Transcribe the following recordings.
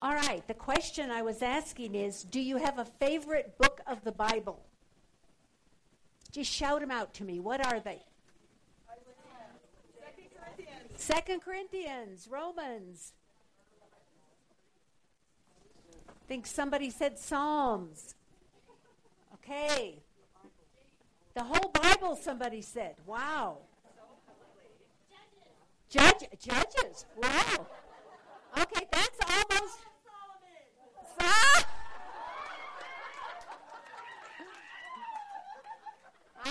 All right, the question I was asking is Do you have a favorite book of the Bible? Just shout them out to me. What are they? Second Corinthians, Romans. I think somebody said Psalms. Okay. The whole Bible, somebody said. Wow. Judge, judges. Wow. Okay, that's almost. I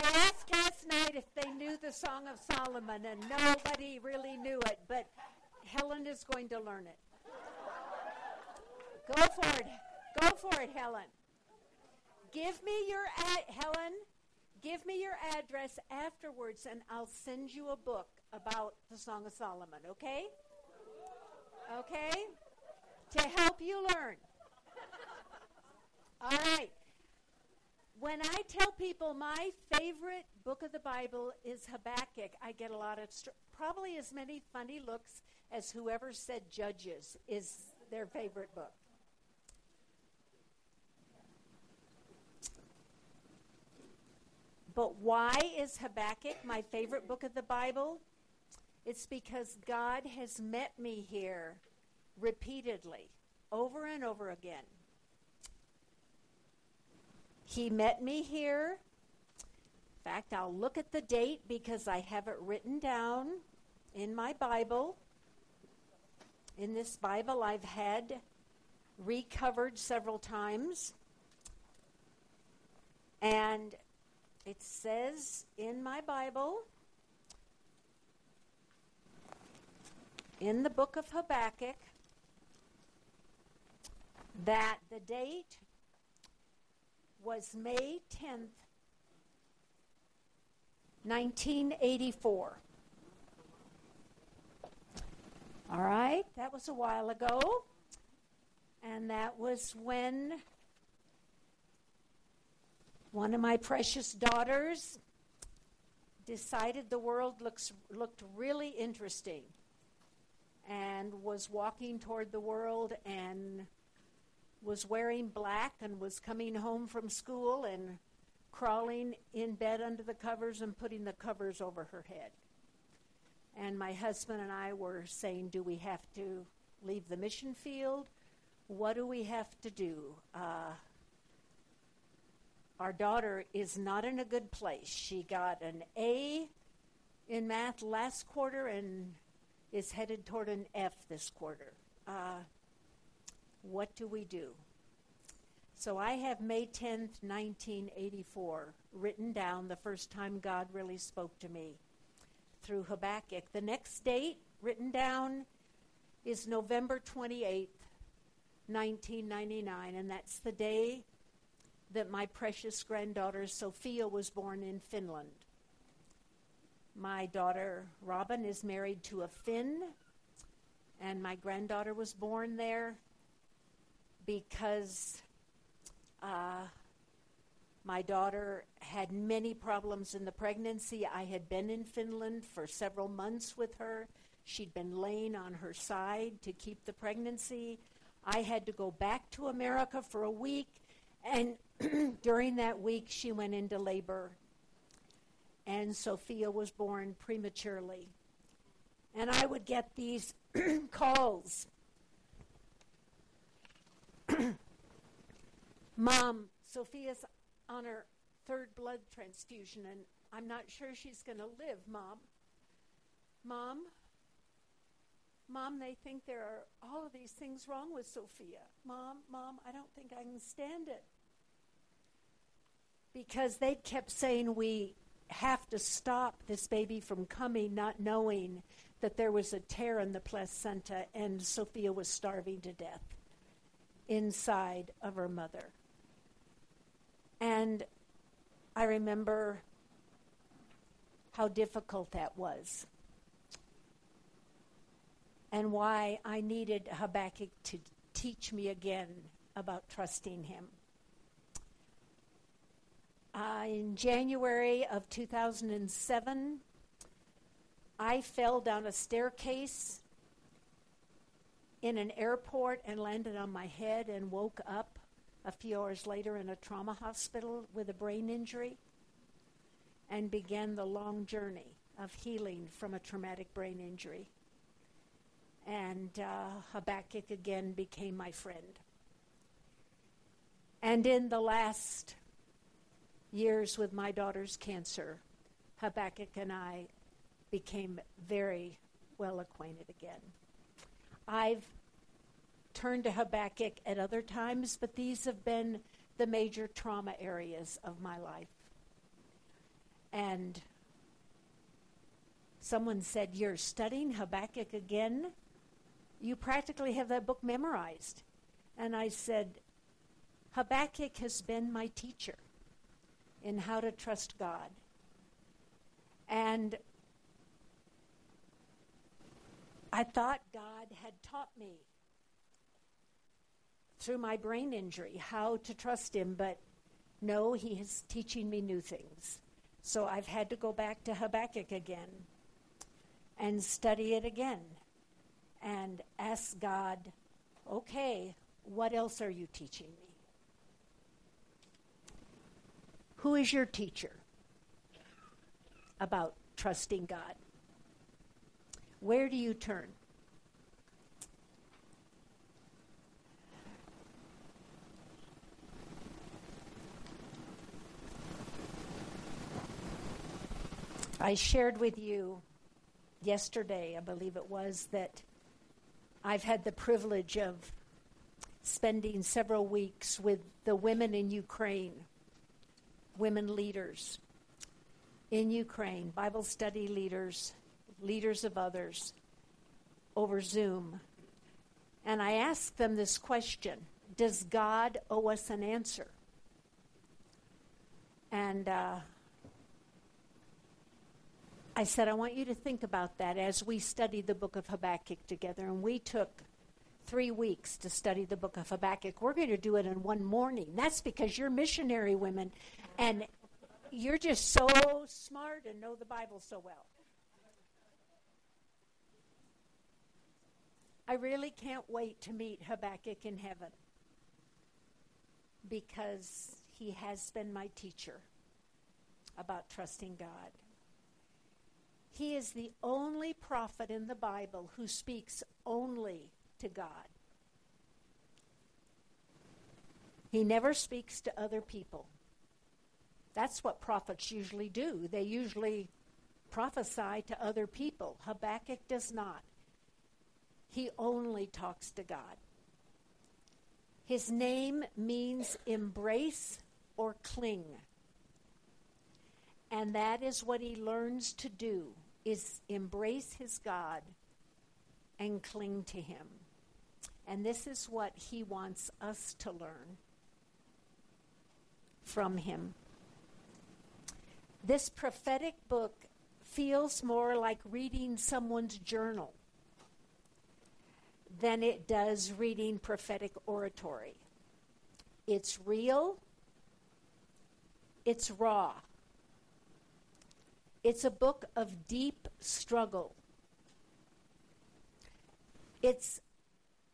asked last night if they knew the Song of Solomon, and nobody really knew it, but Helen is going to learn it. Go for it. Go for it, Helen. Give me your ad- Helen. Give me your address afterwards, and I'll send you a book about the Song of Solomon. Okay? Okay? To help you learn. All right. When I tell people my favorite book of the Bible is Habakkuk, I get a lot of, str- probably as many funny looks as whoever said Judges is their favorite book. But why is Habakkuk my favorite book of the Bible? It's because God has met me here repeatedly, over and over again. He met me here. In fact, I'll look at the date because I have it written down in my Bible. In this Bible, I've had recovered several times. And it says in my Bible, in the book of Habakkuk, that the date was May 10th, 1984. All right, that was a while ago. And that was when one of my precious daughters decided the world looks, looked really interesting and was walking toward the world and was wearing black and was coming home from school and crawling in bed under the covers and putting the covers over her head. And my husband and I were saying, Do we have to leave the mission field? What do we have to do? Uh, our daughter is not in a good place. She got an A in math last quarter and is headed toward an F this quarter. Uh, what do we do? So I have May 10th, 1984, written down the first time God really spoke to me through Habakkuk. The next date written down is November 28th, 1999, and that's the day that my precious granddaughter Sophia was born in Finland. My daughter Robin is married to a Finn, and my granddaughter was born there because uh, my daughter had many problems in the pregnancy. I had been in Finland for several months with her. She'd been laying on her side to keep the pregnancy. I had to go back to America for a week, and during that week, she went into labor, and Sophia was born prematurely. And I would get these calls Mom, Sophia's on her third blood transfusion, and I'm not sure she's going to live, Mom. Mom, Mom, they think there are all of these things wrong with Sophia. Mom, Mom, I don't think I can stand it because they kept saying we have to stop this baby from coming, not knowing that there was a tear in the placenta and Sophia was starving to death inside of her mother. And I remember how difficult that was and why I needed Habakkuk to teach me again about trusting him. Uh, in January of 2007, I fell down a staircase in an airport and landed on my head and woke up a few hours later in a trauma hospital with a brain injury and began the long journey of healing from a traumatic brain injury. And uh, Habakkuk again became my friend. And in the last years with my daughter's cancer, Habakkuk and I became very well acquainted again. I've turned to Habakkuk at other times, but these have been the major trauma areas of my life. And someone said, You're studying Habakkuk again? You practically have that book memorized. And I said, Habakkuk has been my teacher in how to trust God. And I thought God had taught me through my brain injury how to trust Him, but no, He is teaching me new things. So I've had to go back to Habakkuk again and study it again and ask God, okay, what else are you teaching me? Who is your teacher about trusting God? Where do you turn? I shared with you yesterday, I believe it was, that I've had the privilege of spending several weeks with the women in Ukraine, women leaders in Ukraine, Bible study leaders, leaders of others, over Zoom. And I asked them this question Does God owe us an answer? And uh, I said, I want you to think about that as we study the book of Habakkuk together. And we took three weeks to study the book of Habakkuk. We're going to do it in one morning. That's because you're missionary women and you're just so smart and know the Bible so well. I really can't wait to meet Habakkuk in heaven because he has been my teacher about trusting God. He is the only prophet in the Bible who speaks only to God. He never speaks to other people. That's what prophets usually do. They usually prophesy to other people. Habakkuk does not. He only talks to God. His name means embrace or cling. And that is what he learns to do is embrace his God and cling to him. And this is what he wants us to learn from him. This prophetic book feels more like reading someone's journal than it does reading prophetic oratory. It's real, it's raw, it's a book of deep struggle. It's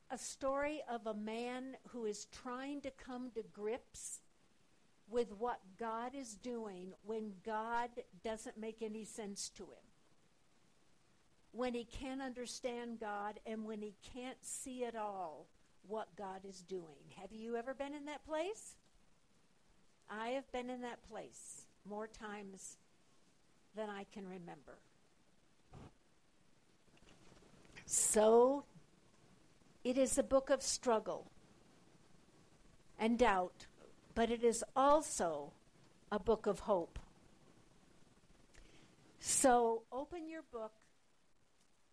a story of a man who is trying to come to grips with what God is doing when God doesn't make any sense to him. When he can't understand God and when he can't see at all what God is doing. Have you ever been in that place? I have been in that place more times than I can remember. So, it is a book of struggle and doubt, but it is also a book of hope. So, open your book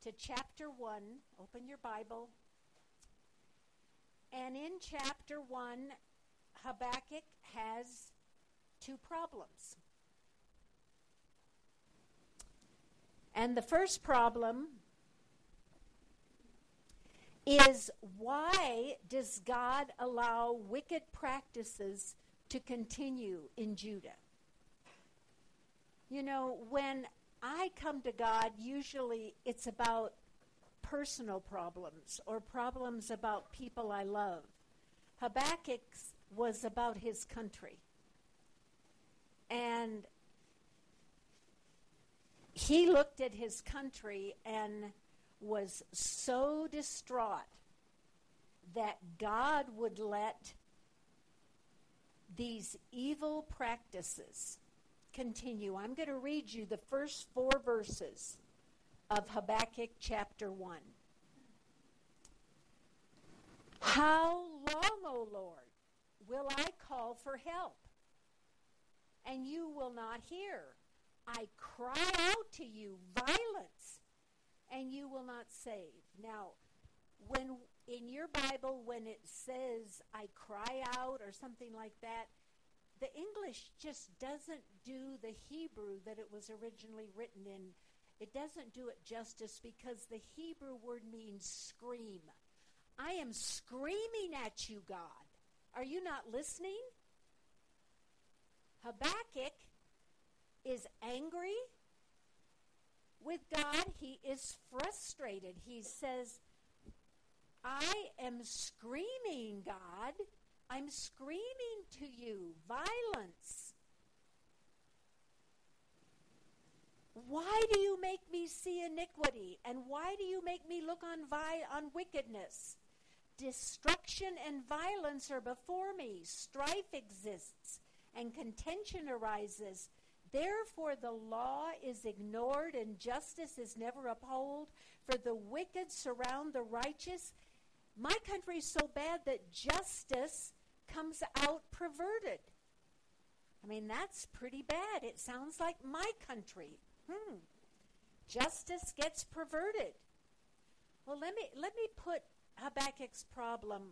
to chapter 1, open your Bible, and in chapter 1, Habakkuk has two problems. And the first problem is why does God allow wicked practices to continue in Judah? You know, when I come to God, usually it's about personal problems or problems about people I love. Habakkuk was about his country. And he looked at his country and was so distraught that God would let these evil practices continue. I'm going to read you the first four verses of Habakkuk chapter 1. How long, O Lord, will I call for help? And you will not hear. I cry out to you violence, and you will not save. Now, when in your Bible, when it says I cry out or something like that, the English just doesn't do the Hebrew that it was originally written in. It doesn't do it justice because the Hebrew word means scream. I am screaming at you, God. Are you not listening? Habakkuk is angry with God. He is frustrated. He says, I am screaming, God. I'm screaming to you violence. Why do you make me see iniquity? And why do you make me look on, vi- on wickedness? Destruction and violence are before me. Strife exists, and contention arises. Therefore, the law is ignored, and justice is never upheld. For the wicked surround the righteous. My country is so bad that justice comes out perverted. I mean, that's pretty bad. It sounds like my country. Hmm. Justice gets perverted. Well, let me let me put Habakkuk's problem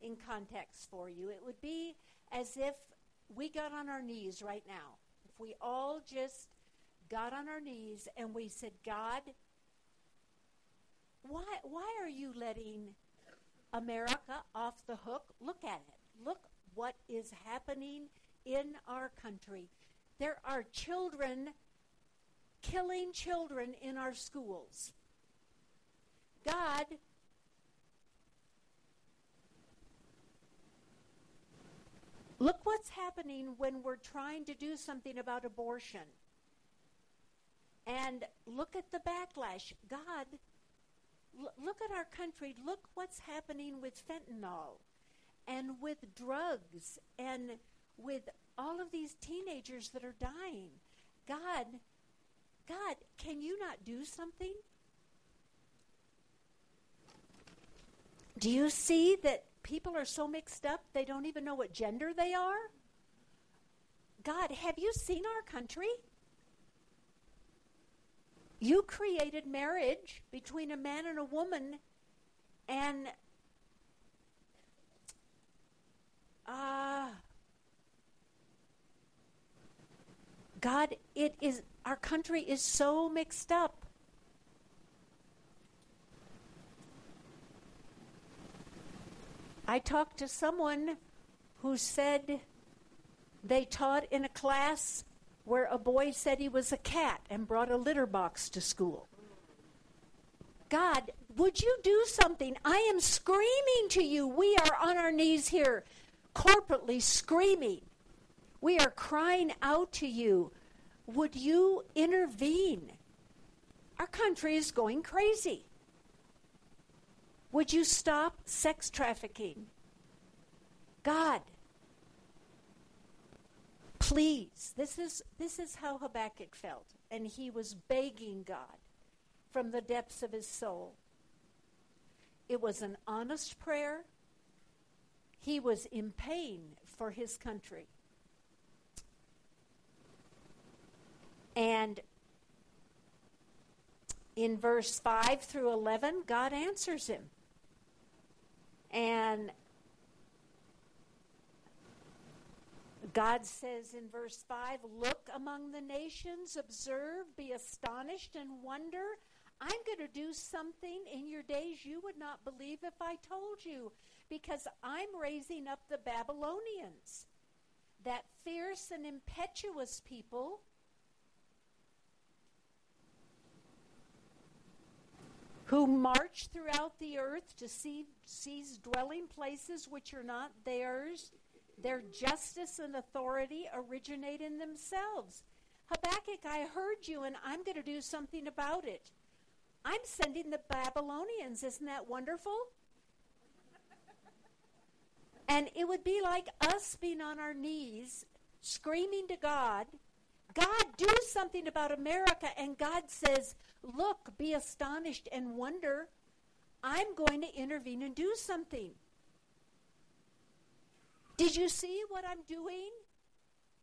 in context for you. It would be as if we got on our knees right now. If we all just got on our knees and we said, God, why why are you letting America off the hook? Look at it. Look what is happening in our country. There are children killing children in our schools. God Look what's happening when we're trying to do something about abortion. And look at the backlash. God, l- look at our country. Look what's happening with fentanyl and with drugs and with all of these teenagers that are dying. God, God, can you not do something? Do you see that people are so mixed up they don't even know what gender they are? God, have you seen our country? You created marriage between a man and a woman, and ah, God, it is our country is so mixed up. I talked to someone who said they taught in a class where a boy said he was a cat and brought a litter box to school. God, would you do something? I am screaming to you. We are on our knees here, corporately screaming. We are crying out to you. Would you intervene? Our country is going crazy. Would you stop sex trafficking? God, please. This is, this is how Habakkuk felt. And he was begging God from the depths of his soul. It was an honest prayer. He was in pain for his country. And in verse 5 through 11, God answers him. And God says in verse 5 Look among the nations, observe, be astonished, and wonder. I'm going to do something in your days you would not believe if I told you, because I'm raising up the Babylonians, that fierce and impetuous people who march throughout the earth to see, seize dwelling places which are not theirs. Their justice and authority originate in themselves. Habakkuk, I heard you, and I'm going to do something about it. I'm sending the Babylonians. Isn't that wonderful? And it would be like us being on our knees, screaming to God, God, do something about America. And God says, Look, be astonished and wonder. I'm going to intervene and do something. Did you see what I'm doing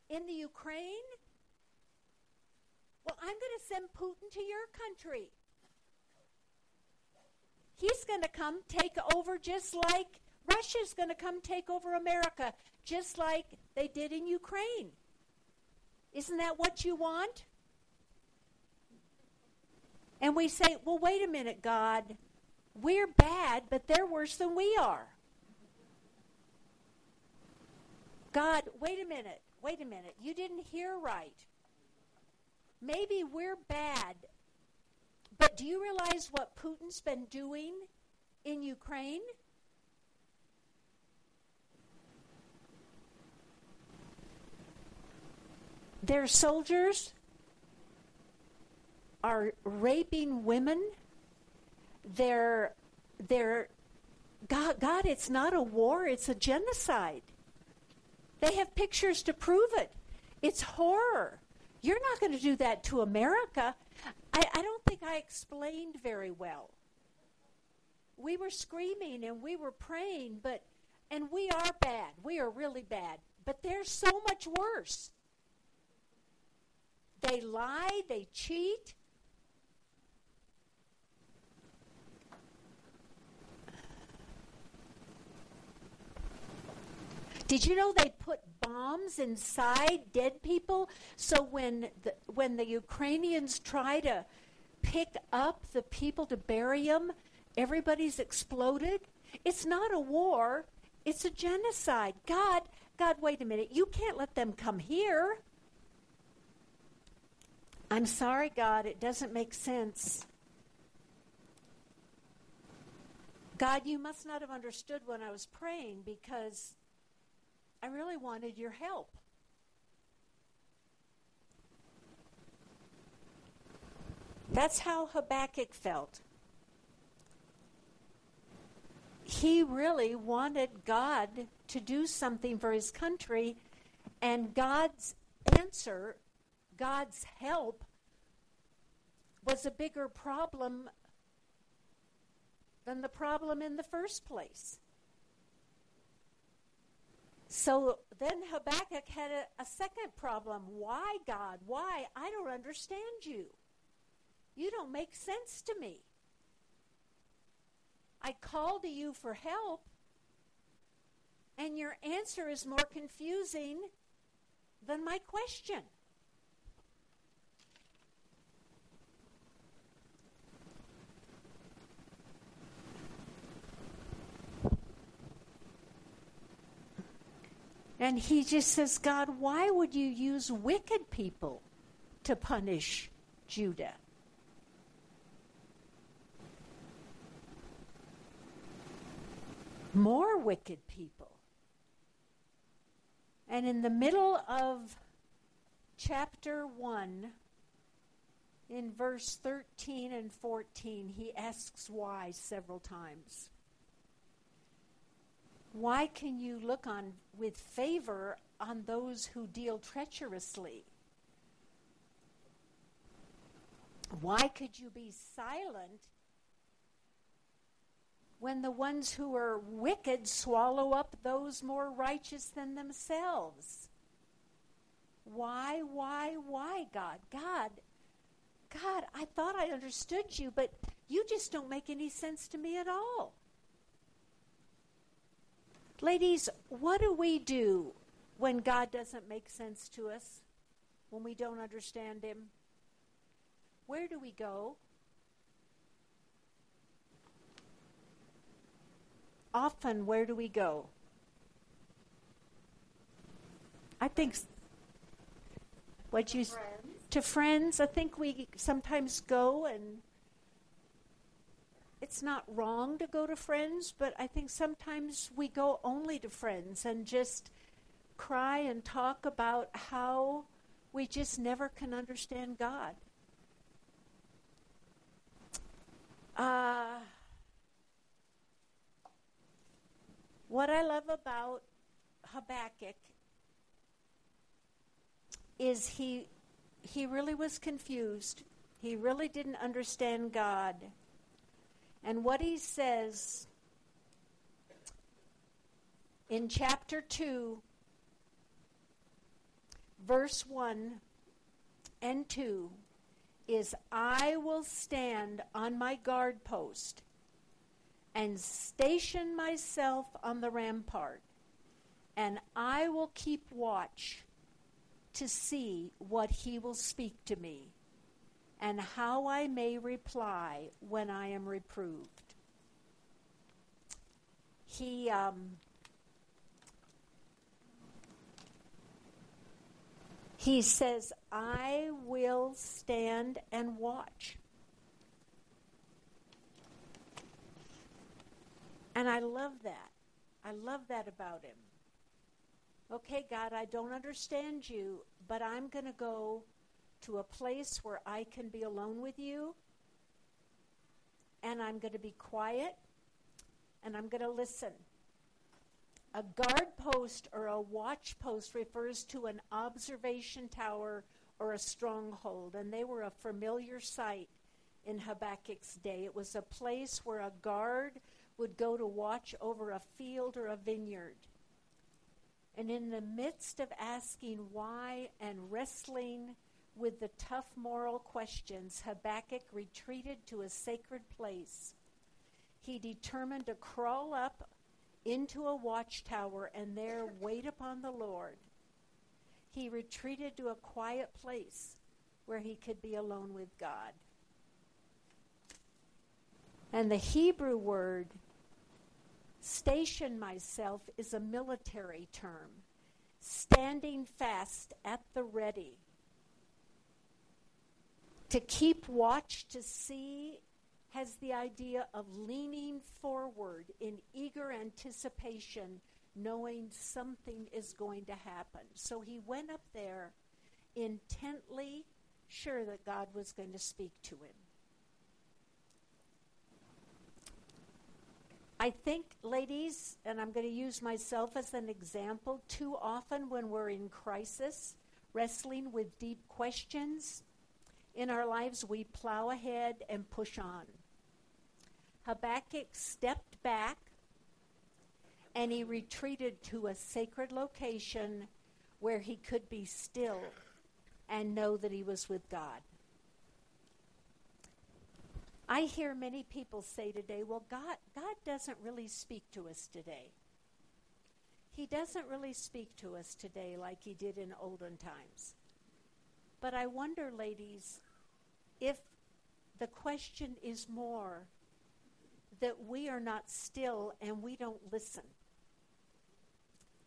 in the Ukraine? Well, I'm going to send Putin to your country. He's going to come take over just like Russia's going to come take over America, just like they did in Ukraine. Isn't that what you want? And we say, well, wait a minute, God. We're bad, but they're worse than we are. God, wait a minute. Wait a minute. You didn't hear right. Maybe we're bad, but do you realize what Putin's been doing in Ukraine? Their soldiers are raping women. They're, they're, God, God, it's not a war, it's a genocide. They have pictures to prove it. It's horror. You're not going to do that to America. I, I don't think I explained very well. We were screaming and we were praying, but, and we are bad. We are really bad. But they're so much worse. They lie, they cheat, Did you know they put bombs inside dead people so when the, when the Ukrainians try to pick up the people to bury them, everybody's exploded? It's not a war, it's a genocide. God, God, wait a minute. You can't let them come here. I'm sorry, God, it doesn't make sense. God, you must not have understood when I was praying because I really wanted your help. That's how Habakkuk felt. He really wanted God to do something for his country, and God's answer, God's help, was a bigger problem than the problem in the first place. So then Habakkuk had a, a, second problem. Why, God? Why? I don't understand you. You don't make sense to me. I call to you for help, and your answer is more confusing than my question. And he just says, God, why would you use wicked people to punish Judah? More wicked people. And in the middle of chapter 1, in verse 13 and 14, he asks why several times. Why can you look on with favor on those who deal treacherously? Why could you be silent when the ones who are wicked swallow up those more righteous than themselves? Why, why, why, God? God, God, I thought I understood you, but you just don't make any sense to me at all. Ladies, what do we do when God doesn't make sense to us? When we don't understand Him? Where do we go? Often, where do we go? I think what you friends. to friends. I think we sometimes go and it's not wrong to go to friends, but I think sometimes we go only to friends and just cry and talk about how we just never can understand God. Uh, what I love about Habakkuk is he he really was confused. He really didn't understand God. And what he says in chapter 2 verse 1 and 2 is I will stand on my guard post and station myself on the rampart, and I will keep watch to see what he will speak to me and how I may reply when I am reproved. He, um, he says, I will stand and watch. And I love that. I love that about him. Okay, God, I don't understand you, but I'm going to go to a place where I can be alone with you, and I'm going to be quiet, and I'm going to listen. A guard post or a watch post refers to an observation tower or a stronghold, and they were a familiar sight in Habakkuk's day. It was a place where a guard would go to watch over a field or a vineyard. And in the midst of asking why and wrestling with the tough moral questions, Habakkuk retreated to a sacred place. He determined to crawl up into a watchtower and there wait upon the Lord. He retreated to a quiet place where he could be alone with God. And the Hebrew word Station myself is a military term, standing fast at the ready. To keep watch to see has the idea of leaning forward in eager anticipation, knowing something is going to happen. So he went up there intently sure that God was going to speak to him. I think, ladies, and I'm going to use myself as an example, too often when we're in crisis, wrestling with deep questions in our lives, we plow ahead and push on. Habakkuk stepped back and he retreated to a sacred location where he could be still and know that he was with God. I hear many people say today, well, God, God doesn't really speak to us today. He doesn't really speak to us today like he did in olden times. But I wonder, ladies, if the question is more that we are not still and we don't listen.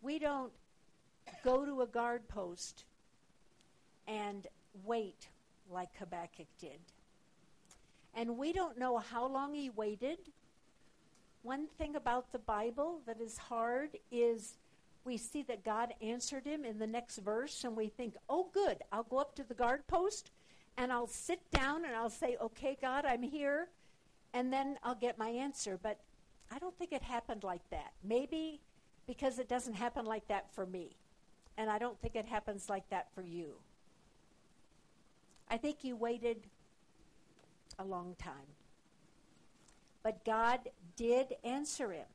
We don't go to a guard post and wait like Habakkuk did. And we don't know how long he waited. One thing about the Bible that is hard is we see that God answered him in the next verse, and we think, oh, good, I'll go up to the guard post and I'll sit down and I'll say, okay, God, I'm here, and then I'll get my answer. But I don't think it happened like that. Maybe because it doesn't happen like that for me. And I don't think it happens like that for you. I think you waited a long time. But God did answer him.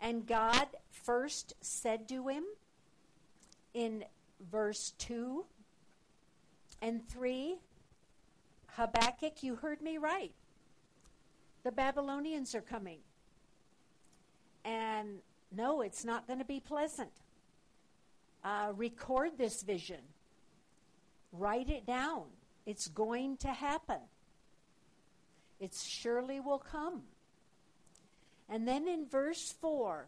And God first said to him in verse 2 and 3 Habakkuk, you heard me right. The Babylonians are coming. And no, it's not going to be pleasant. Uh, record this vision, write it down. It's going to happen. It surely will come. And then in verse 4,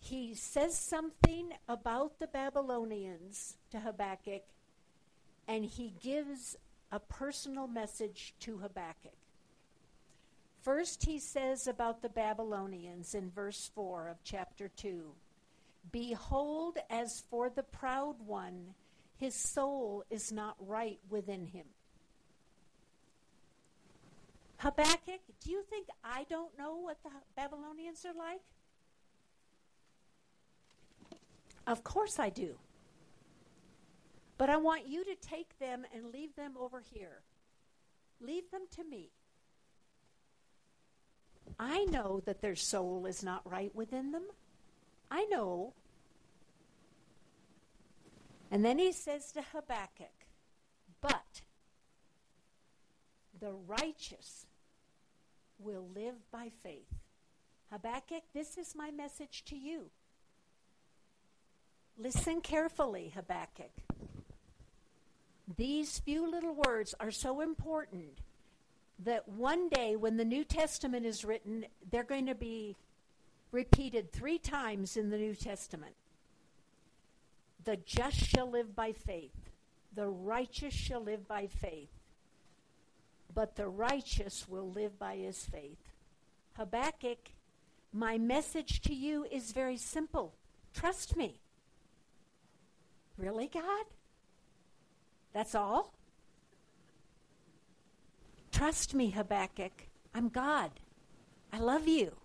he says something about the Babylonians to Habakkuk, and he gives a personal message to Habakkuk. First, he says about the Babylonians in verse 4 of chapter 2 Behold, as for the proud one, his soul is not right within him. Habakkuk, do you think I don't know what the Babylonians are like? Of course I do. But I want you to take them and leave them over here. Leave them to me. I know that their soul is not right within them. I know. And then he says to Habakkuk, But the righteous will live by faith. Habakkuk, this is my message to you. Listen carefully, Habakkuk. These few little words are so important that one day when the New Testament is written, they're going to be repeated three times in the New Testament. The just shall live by faith, the righteous shall live by faith, but the righteous will live by his faith. Habakkuk, my message to you is very simple. Trust me. Really, God? That's all? Trust me, Habakkuk. I'm God. I love you.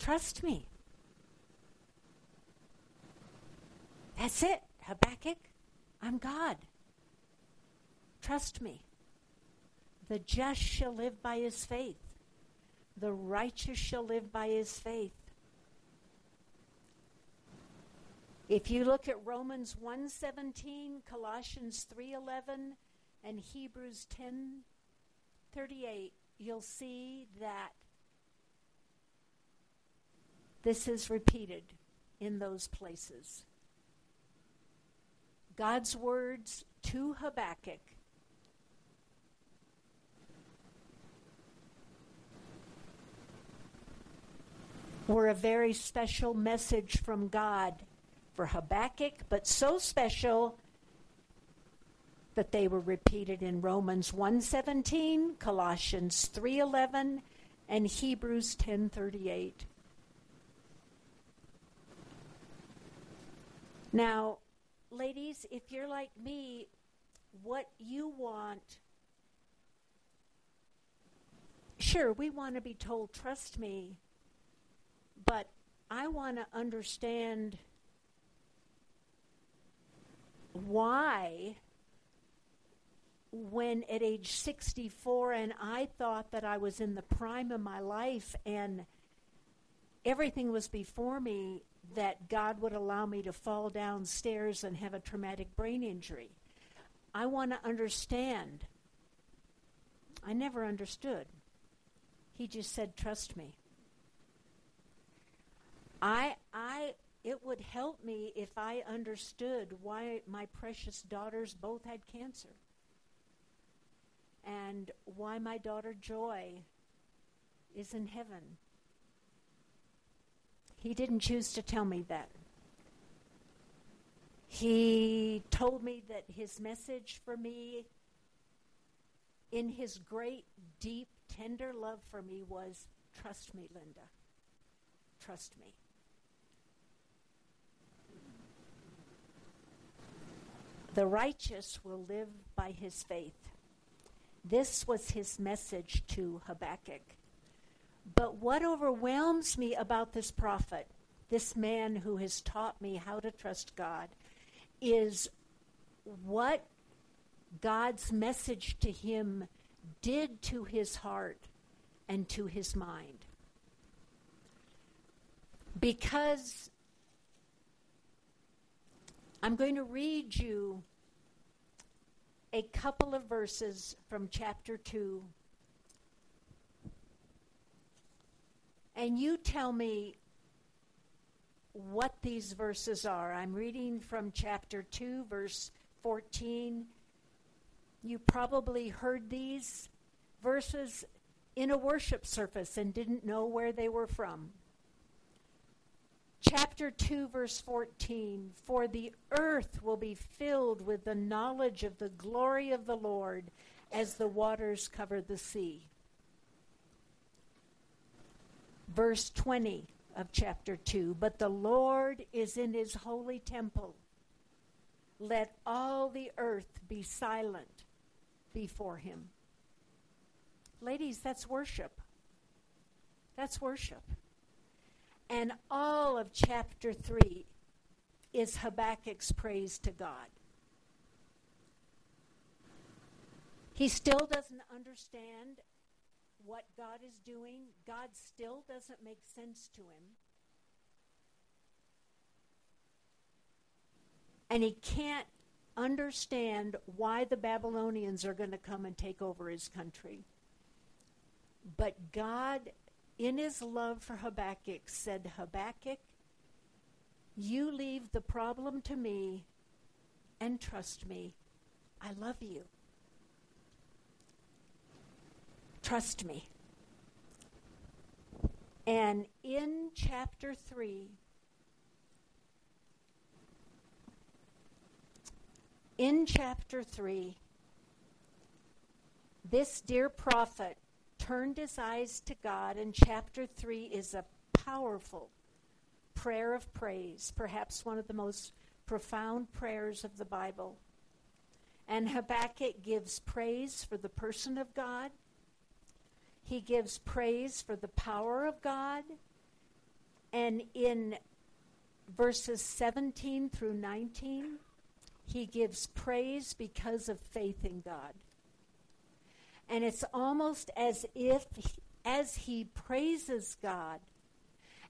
Trust me. That's it, Habakkuk. I'm God. Trust me. The just shall live by his faith. The righteous shall live by his faith. If you look at Romans 1:17, Colossians 3:11, and Hebrews 10:38, you'll see that this is repeated in those places. God's words to Habakkuk were a very special message from God for Habakkuk, but so special that they were repeated in Romans 1:17, Colossians 3:11, and Hebrews 10:38. Now, ladies, if you're like me, what you want Sure, we want to be told trust me, but I want to understand why when at age 64 and I thought that I was in the prime of my life and everything was before me that God would allow me to fall downstairs and have a traumatic brain injury. I want to understand. I never understood. He just said trust me. I I it would help me if I understood why my precious daughters both had cancer and why my daughter Joy is in heaven. He didn't choose to tell me that. He told me that his message for me, in his great, deep, tender love for me, was trust me, Linda. Trust me. The righteous will live by his faith. This was his message to Habakkuk. But what overwhelms me about this prophet, this man who has taught me how to trust God, is what God's message to him did to his heart and to his mind. Because I'm going to read you a couple of verses from chapter 2. And you tell me what these verses are. I'm reading from chapter 2, verse 14. You probably heard these verses in a worship service and didn't know where they were from chapter 2, verse 14 For the earth will be filled with the knowledge of the glory of the Lord as the waters cover the sea. verse 20 of chapter 2 But the Lord is in his holy temple. Let all the earth be silent before him. Ladies, that's worship. That's worship. And all of chapter 3 is Habakkuk's praise to God. He still doesn't understand what God is doing. God still doesn't make sense to him. And he can't understand why the Babylonians are going to come and take over his country. But God, in his love for Habakkuk, said, Habakkuk, you leave the problem to me and trust me. I love you. Trust me. And in chapter 3, in chapter 3, this dear prophet turned his eyes to God, and chapter 3 is a powerful prayer of praise, perhaps one of the most profound prayers of the Bible. And Habakkuk gives praise for the person of God. He gives praise for the power of God. And in verses 17 through 19, he gives praise because of faith in God. And it's almost as if, as he praises God,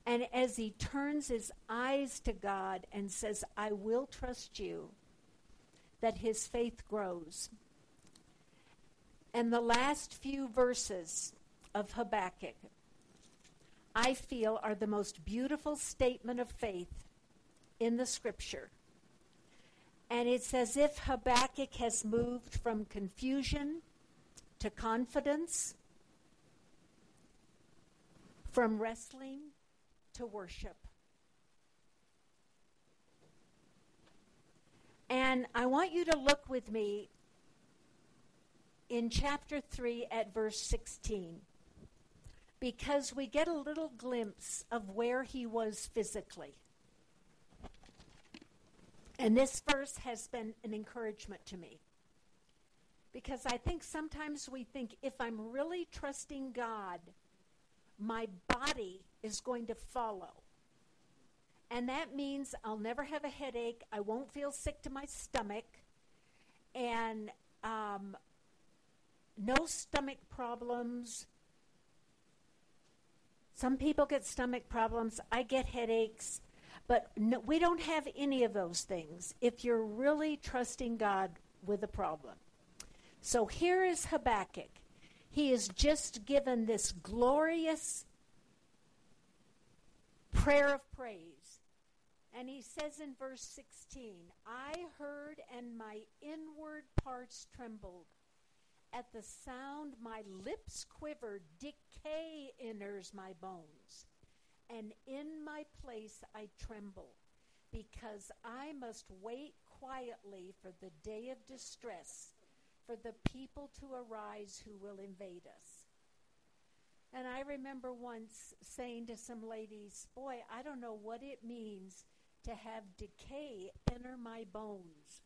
and as he turns his eyes to God and says, I will trust you, that his faith grows. And the last few verses of Habakkuk, I feel, are the most beautiful statement of faith in the scripture. And it's as if Habakkuk has moved from confusion to confidence, from wrestling to worship. And I want you to look with me in chapter 3 at verse 16 because we get a little glimpse of where he was physically. And this verse has been an encouragement to me. Because I think sometimes we think if I'm really trusting God, my body is going to follow. And that means I'll never have a headache. I won't feel sick to my stomach. And um, no stomach problems. Some people get stomach problems. I get headaches. But no, we don't have any of those things if you're really trusting God with a problem. So here is Habakkuk. He is just given this glorious prayer of praise. And he says in verse 16, I heard and my inward parts trembled. At the sound, my lips quivered, decay enters my bones. And in my place I tremble, because I must wait quietly for the day of distress, for the people to arise who will invade us. And I remember once saying to some ladies, Boy, I don't know what it means to have decay enter my bones.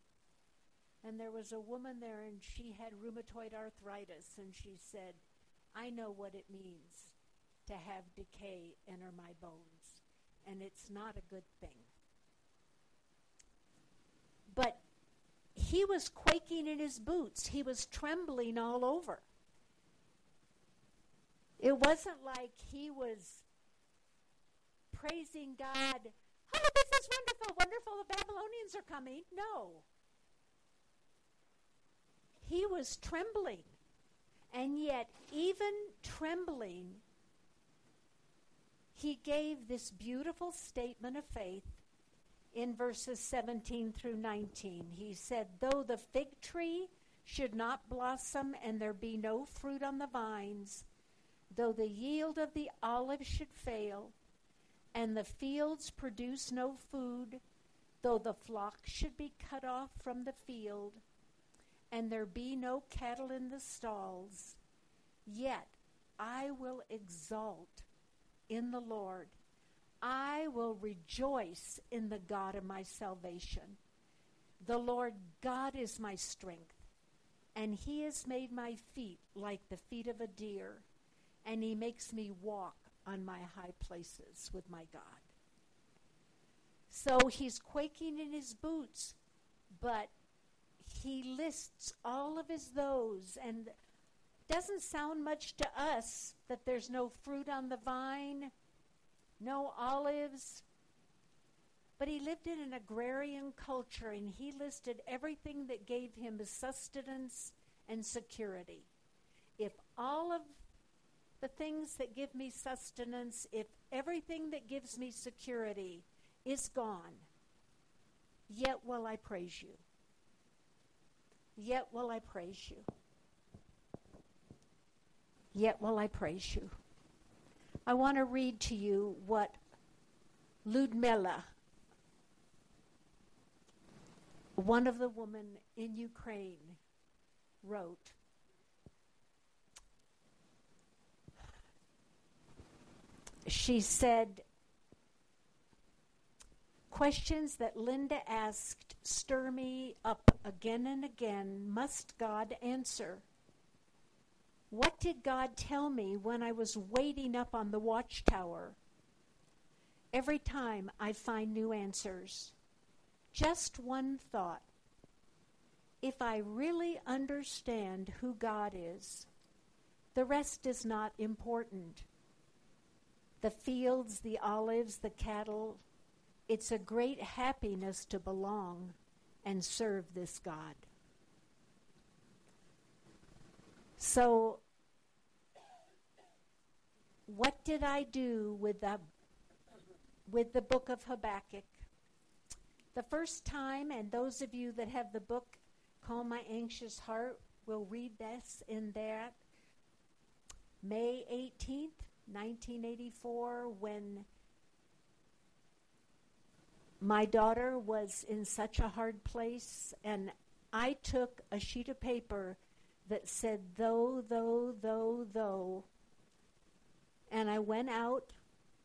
And there was a woman there, and she had rheumatoid arthritis, and she said, I know what it means to have decay enter my bones, and it's not a good thing. But he was quaking in his boots, he was trembling all over. It wasn't like he was praising God. Oh, this is wonderful, wonderful. The Babylonians are coming. No. He was trembling. And yet, even trembling, he gave this beautiful statement of faith in verses 17 through 19. He said, Though the fig tree should not blossom and there be no fruit on the vines, though the yield of the olive should fail, and the fields produce no food, though the flock should be cut off from the field, and there be no cattle in the stalls, yet I will exalt in the Lord. I will rejoice in the God of my salvation. The Lord God is my strength, and he has made my feet like the feet of a deer, and he makes me walk on my high places with my God. So he's quaking in his boots, but he lists all of his those and doesn't sound much to us that there's no fruit on the vine, no olives. But he lived in an agrarian culture and he listed everything that gave him sustenance and security. If all of the things that give me sustenance, if everything that gives me security is gone, yet will I praise you. Yet will I praise you. Yet will I praise you. I want to read to you what Ludmila, one of the women in Ukraine, wrote. She said, Questions that Linda asked stir me up again and again. Must God answer? What did God tell me when I was waiting up on the watchtower? Every time I find new answers. Just one thought. If I really understand who God is, the rest is not important. The fields, the olives, the cattle, it's a great happiness to belong and serve this God. So, what did I do with the with the book of Habakkuk? The first time, and those of you that have the book, Calm My Anxious Heart, will read this in that May 18th, 1984, when my daughter was in such a hard place, and I took a sheet of paper that said, though, though, though, though. And I went out.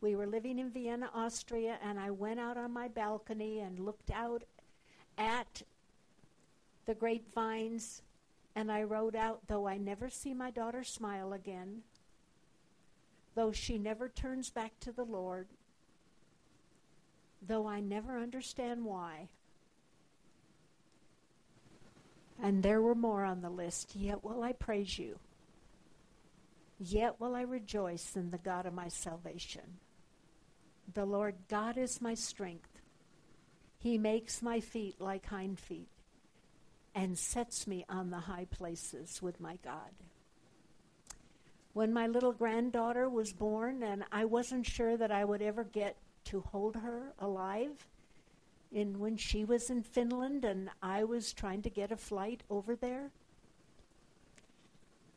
We were living in Vienna, Austria, and I went out on my balcony and looked out at the grapevines, and I wrote out, though I never see my daughter smile again, though she never turns back to the Lord, though I never understand why. And there were more on the list. Yet will I praise you. Yet will I rejoice in the God of my salvation. The Lord God is my strength. He makes my feet like hind feet and sets me on the high places with my God. When my little granddaughter was born, and I wasn't sure that I would ever get to hold her alive. In when she was in Finland and I was trying to get a flight over there,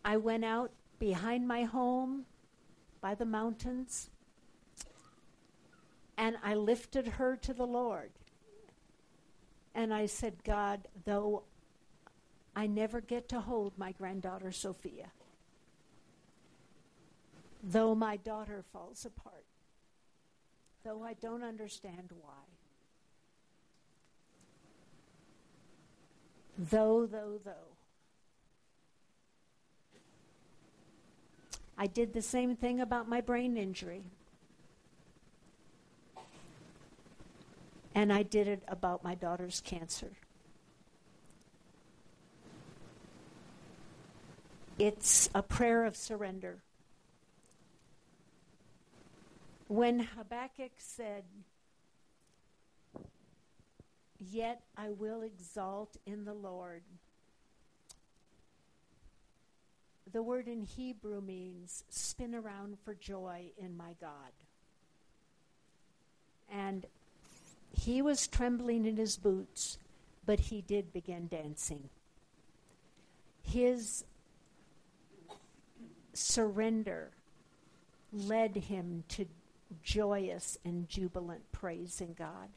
I went out behind my home by the mountains and I lifted her to the Lord. And I said, God, though I never get to hold my granddaughter Sophia, though my daughter falls apart, though I don't understand why. Though, though, though. I did the same thing about my brain injury. And I did it about my daughter's cancer. It's a prayer of surrender when Habakkuk said, Yet I will exalt in the Lord. The word in Hebrew means spin around for joy in my God. And he was trembling in his boots, but he did begin dancing. His surrender led him to joyous and jubilant praise in God.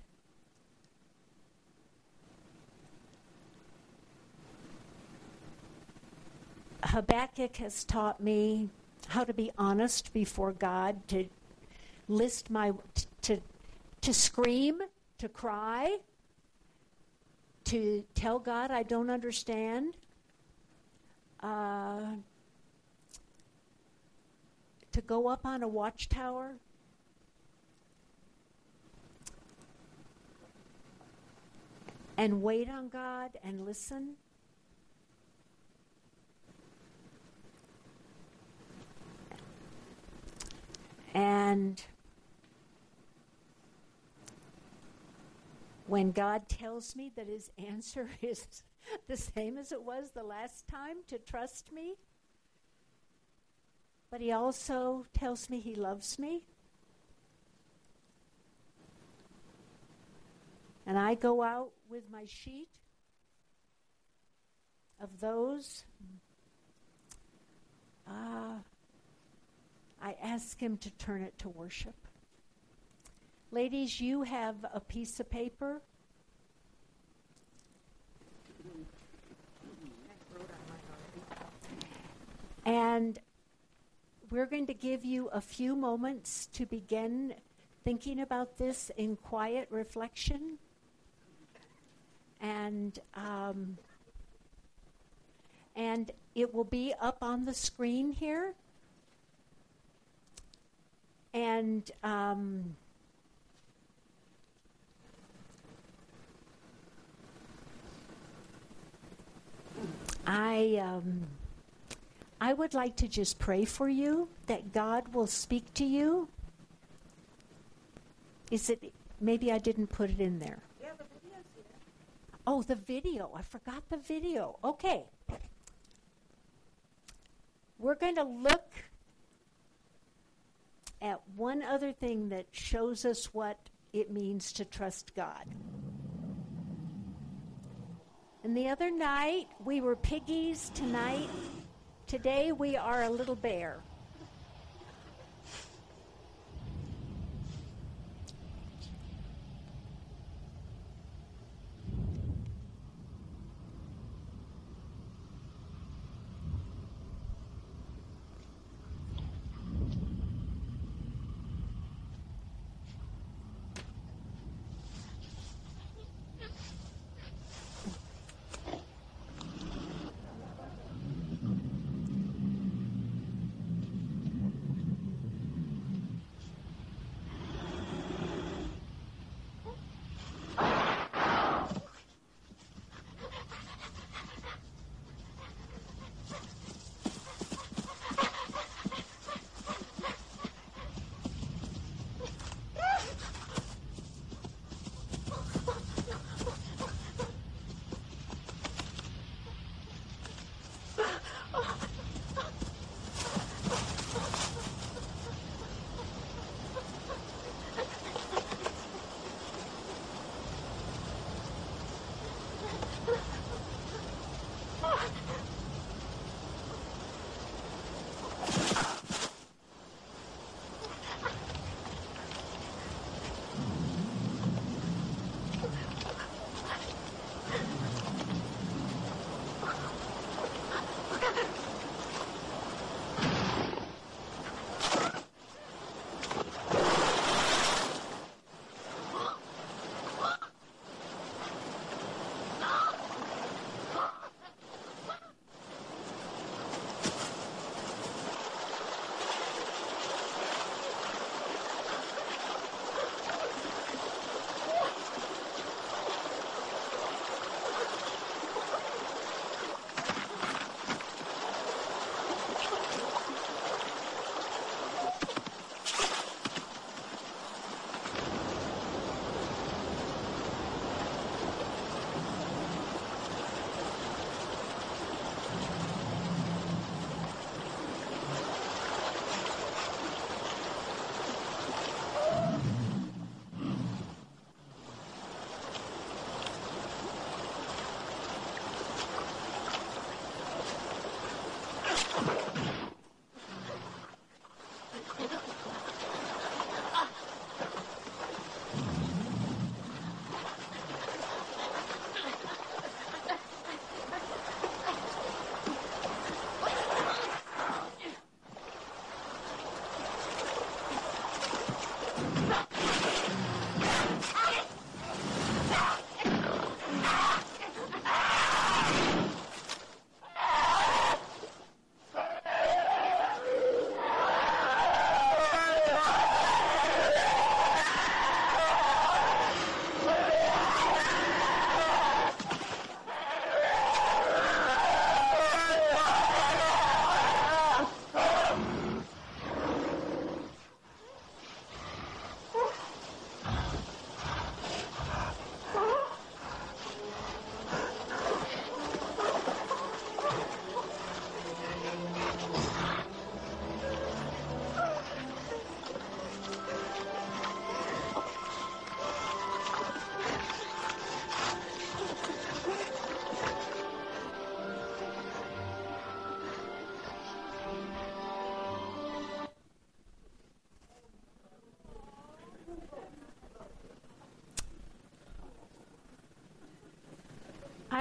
Habakkuk has taught me how to be honest before God, to list my to to scream, to cry, to tell God I don't understand. Uh, to go up on a watchtower and wait on God and listen. And when God tells me that his answer is the same as it was the last time to trust me, but he also tells me he loves me. And I go out with my sheet of those. Uh, I ask him to turn it to worship. Ladies, you have a piece of paper. And we're going to give you a few moments to begin thinking about this in quiet reflection. And um, and it will be up on the screen here. And um, I um, I would like to just pray for you that God will speak to you. Is it maybe I didn't put it in there? Yeah, the video's here. Oh, the video. I forgot the video. Okay. We're going to look at one other thing that shows us what it means to trust God. And the other night, we were piggies. Tonight, today, we are a little bear.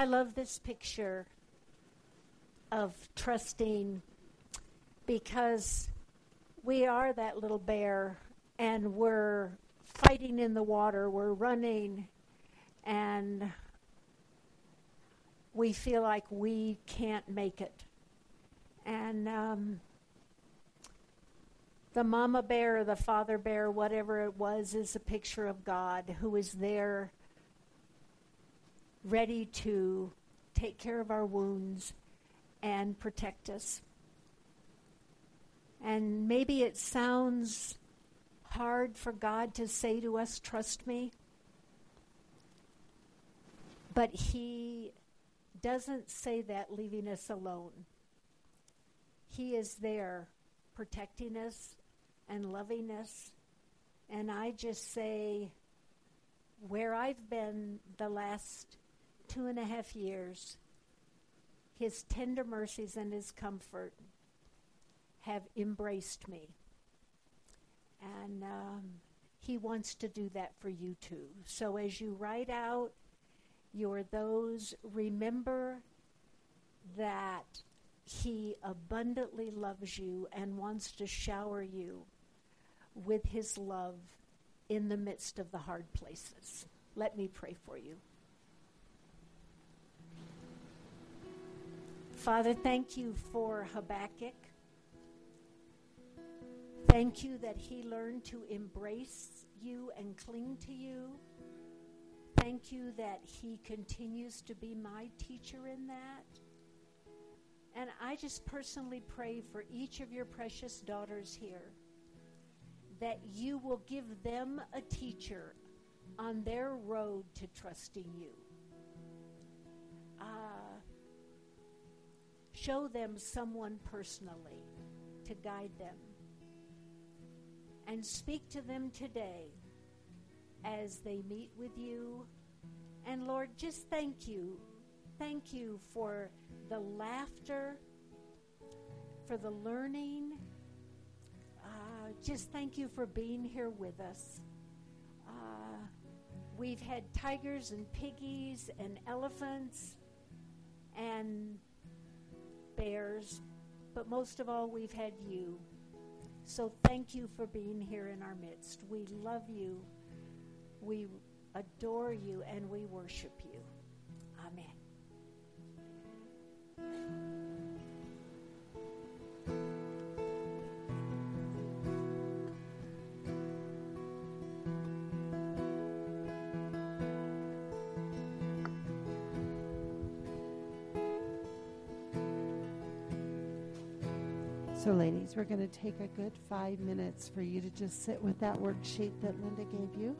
I love this picture of trusting because we are that little bear and we're fighting in the water, we're running, and we feel like we can't make it. And um, the mama bear the father bear, whatever it was, is a picture of God who is there ready to take care of our wounds and protect us. And maybe it sounds hard for God to say to us, trust me. But He doesn't say that leaving us alone. He is there protecting us and loving us. And I just say, where I've been the last two and a half years, His tender mercies and His comfort have embraced me. And um, He wants to do that for you too. So as you write out your those, remember that He abundantly loves you and wants to shower you with His love in the midst of the hard places. Let me pray for you. Father, thank you for Habakkuk. Thank you that he learned to embrace you and cling to you. Thank you that he continues to be my teacher in that. And I just personally pray for each of your precious daughters here that you will give them a teacher on their road to trusting you. Uh, show them someone personally to guide them. And speak to them today as they meet with you. And Lord, just thank you. Thank you for the laughter, for the learning. Uh, just thank you for being here with us. Uh, we've had tigers and piggies and elephants and bears, but most of all, we've had you. So thank you for being here in our midst. We love you, we adore you, and we worship you. Amen. So, ladies, we're going to take a good five minutes for you to just sit with that worksheet that Linda gave you.